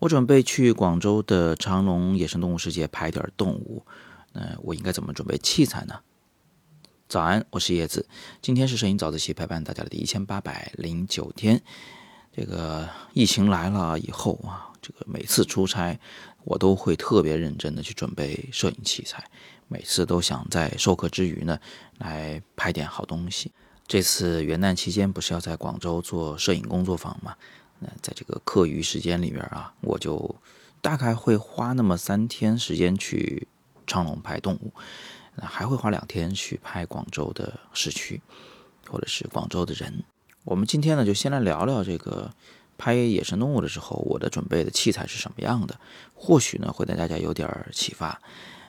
我准备去广州的长隆野生动物世界拍点动物，那我应该怎么准备器材呢？早安，我是叶子，今天是摄影早自习陪伴大家的第一千八百零九天。这个疫情来了以后啊，这个每次出差我都会特别认真的去准备摄影器材，每次都想在授课之余呢来拍点好东西。这次元旦期间不是要在广州做摄影工作坊吗？那在这个课余时间里边啊，我就大概会花那么三天时间去长隆拍动物，那还会花两天去拍广州的市区，或者是广州的人。我们今天呢，就先来聊聊这个拍野生动物的时候，我的准备的器材是什么样的，或许呢会对大家有点启发。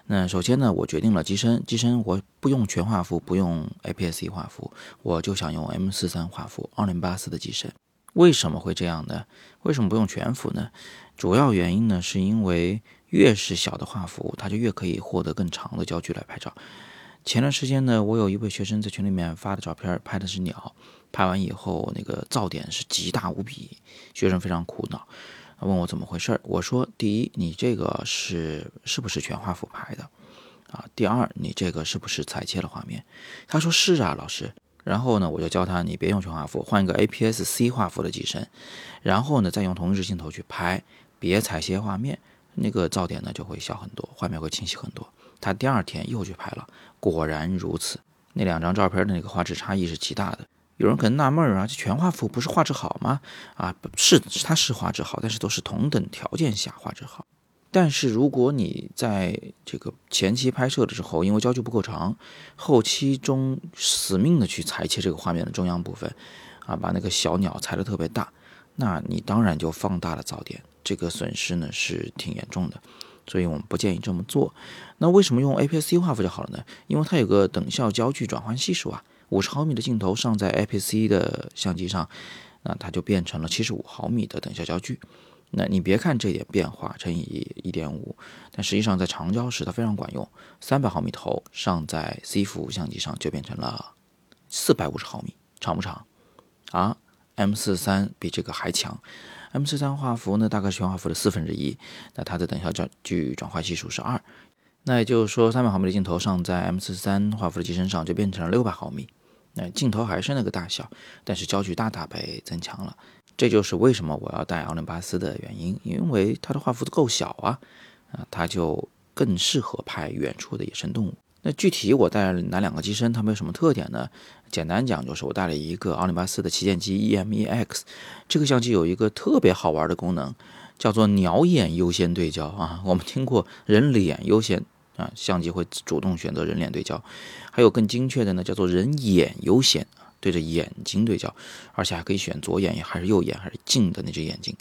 那首先呢，我决定了机身，机身我不用全画幅，不用 APS-C 画幅，我就想用 M 四三画幅，奥林巴斯的机身。为什么会这样呢？为什么不用全幅呢？主要原因呢，是因为越是小的画幅，它就越可以获得更长的焦距来拍照。前段时间呢，我有一位学生在群里面发的照片，拍的是鸟，拍完以后那个噪点是极大无比，学生非常苦恼，问我怎么回事。我说：第一，你这个是是不是全画幅拍的啊？第二，你这个是不是裁切了画面？他说是啊，老师。然后呢，我就教他，你别用全画幅，换一个 APS-C 画幅的机身，然后呢，再用同一支镜头去拍，别裁切画面，那个噪点呢就会小很多，画面会清晰很多。他第二天又去拍了，果然如此，那两张照片的那个画质差异是极大的。有人可能纳闷啊，这全画幅不是画质好吗？啊，是，它是画质好，但是都是同等条件下画质好。但是如果你在这个前期拍摄的时候，因为焦距不够长，后期中死命的去裁切这个画面的中央部分，啊，把那个小鸟裁的特别大，那你当然就放大了噪点，这个损失呢是挺严重的，所以我们不建议这么做。那为什么用 APS-C 画幅就好了呢？因为它有个等效焦距转换系数啊，五十毫米的镜头上在 APS-C 的相机上，那它就变成了七十五毫米的等效焦距。那你别看这点变化乘以一点五，但实际上在长焦时它非常管用。三百毫米头上在 C 幅相机上就变成了四百五十毫米，长不长？啊，M 四三比这个还强。M 四三画幅呢大概是全画幅的四分之一，那它的等效焦距转换系数是二，那也就是说三百毫米的镜头上在 M 四三画幅的机身上就变成了六百毫米。那镜头还是那个大小，但是焦距大大被增强了。这就是为什么我要带奥林巴斯的原因，因为它的画幅够小啊，啊，它就更适合拍远处的野生动物。那具体我带哪两个机身，它们有什么特点呢？简单讲就是我带了一个奥林巴斯的旗舰机 EM-EX，这个相机有一个特别好玩的功能，叫做鸟眼优先对焦啊。我们听过人脸优先啊，相机会主动选择人脸对焦，还有更精确的呢，叫做人眼优先。对着眼睛对焦，而且还可以选左眼还是右眼还是近的那只眼睛。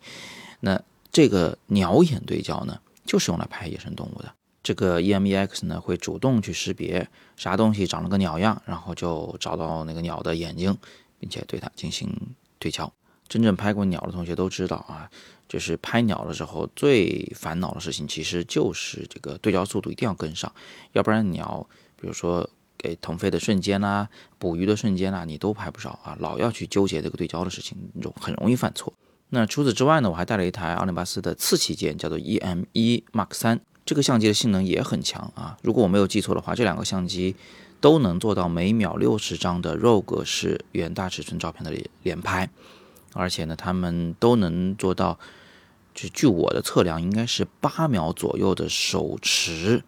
那这个鸟眼对焦呢，就是用来拍野生动物的。这个 EM-EX 呢，会主动去识别啥东西长了个鸟样，然后就找到那个鸟的眼睛，并且对它进行对焦。真正拍过鸟的同学都知道啊，就是拍鸟的时候最烦恼的事情，其实就是这个对焦速度一定要跟上，要不然鸟，比如说。给腾飞的瞬间啦，捕鱼的瞬间啦，你都拍不少啊！老要去纠结这个对焦的事情，容很容易犯错。那除此之外呢，我还带了一台奥林巴斯的次旗舰，叫做 EM1 Mark 三，这个相机的性能也很强啊。如果我没有记错的话，这两个相机都能做到每秒六十张的 RAW 格式原大尺寸照片的连拍，而且呢，它们都能做到，就据我的测量，应该是八秒左右的手持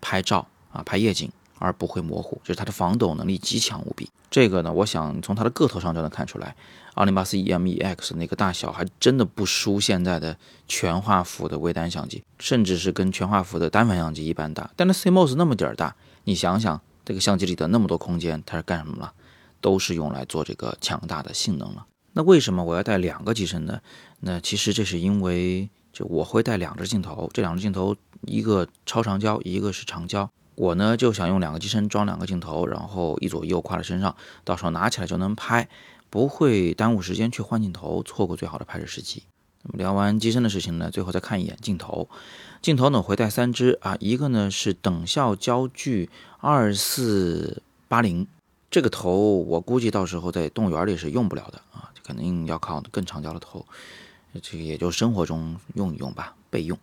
拍照啊，拍夜景。而不会模糊，就是它的防抖能力极强无比。这个呢，我想从它的个头上就能看出来，奥林巴斯 EM-EX 那个大小还真的不输现在的全画幅的微单相机，甚至是跟全画幅的单反相机一般大。但那 CMOS 那么点儿大，你想想这个相机里的那么多空间，它是干什么了？都是用来做这个强大的性能了。那为什么我要带两个机身呢？那其实这是因为，就我会带两只镜头，这两只镜头一个超长焦，一个是长焦。我呢就想用两个机身装两个镜头，然后一左右挎在身上，到时候拿起来就能拍，不会耽误时间去换镜头，错过最好的拍摄时机。那么聊完机身的事情呢，最后再看一眼镜头。镜头呢会带三支啊，一个呢是等效焦距二四八零，这个头我估计到时候在动物园里是用不了的啊，肯定要靠更长焦的头。这个也就生活中用一用吧，备用。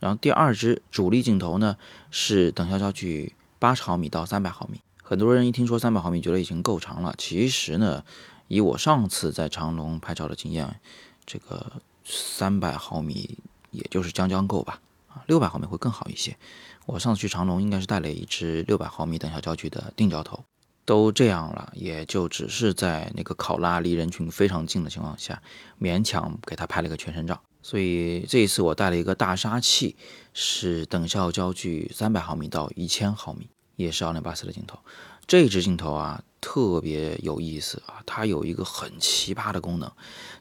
然后第二支主力镜头呢是等效焦距八十毫米到三百毫米。很多人一听说三百毫米，觉得已经够长了。其实呢，以我上次在长隆拍照的经验，这个三百毫米也就是将将够吧。啊，六百毫米会更好一些。我上次去长隆应该是带了一支六百毫米等效焦距的定焦头。都这样了，也就只是在那个考拉离人群非常近的情况下，勉强给他拍了个全身照。所以这一次我带了一个大杀器，是等效焦距三百毫米到一千毫米，也是奥林巴斯的镜头。这支镜头啊特别有意思啊，它有一个很奇葩的功能，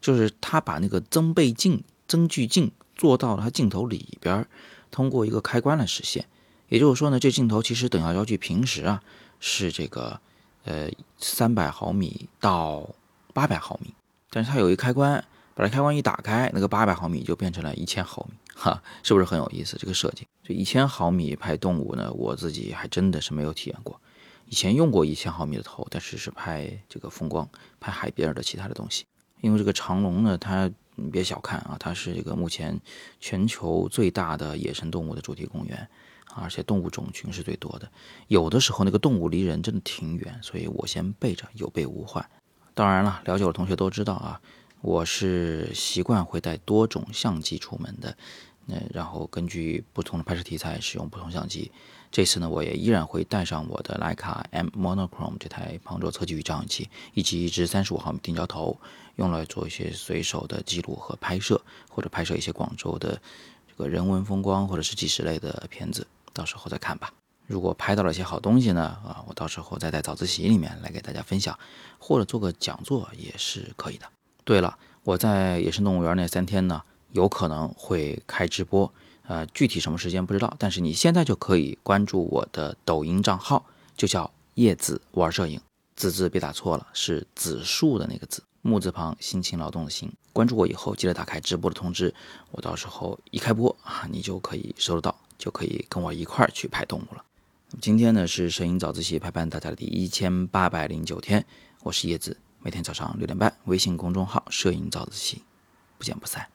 就是它把那个增倍镜、增距镜做到了它镜头里边，通过一个开关来实现。也就是说呢，这镜头其实等效焦距平时啊是这个呃三百毫米到八百毫米，但是它有一开关。把这开关一打开，那个八百毫米就变成了一千毫米，哈，是不是很有意思？这个设计，这一千毫米拍动物呢，我自己还真的是没有体验过。以前用过一千毫米的头，但是是拍这个风光、拍海边的其他的东西。因为这个长隆呢，它你别小看啊，它是这个目前全球最大的野生动物的主题公园，而且动物种群是最多的。有的时候那个动物离人真的挺远，所以我先备着，有备无患。当然了，了解我的同学都知道啊。我是习惯会带多种相机出门的，那然后根据不同的拍摄题材使用不同相机。这次呢，我也依然会带上我的徕卡 M Monochrome 这台旁轴测距仪照相机，以及一支三十五毫米定焦头，用来做一些随手的记录和拍摄，或者拍摄一些广州的这个人文风光或者是纪实类的片子。到时候再看吧。如果拍到了一些好东西呢，啊，我到时候再在早自习里面来给大家分享，或者做个讲座也是可以的。对了，我在野生动物园那三天呢，有可能会开直播，呃，具体什么时间不知道，但是你现在就可以关注我的抖音账号，就叫叶子玩摄影，字字别打错了，是子树的那个字，木字旁，辛勤劳动的辛。关注我以后，记得打开直播的通知，我到时候一开播啊，你就可以收得到，就可以跟我一块儿去拍动物了。今天呢是摄影早自习陪伴大家的第一千八百零九天，我是叶子。每天早上六点半，微信公众号“摄影早自习”，不见不散。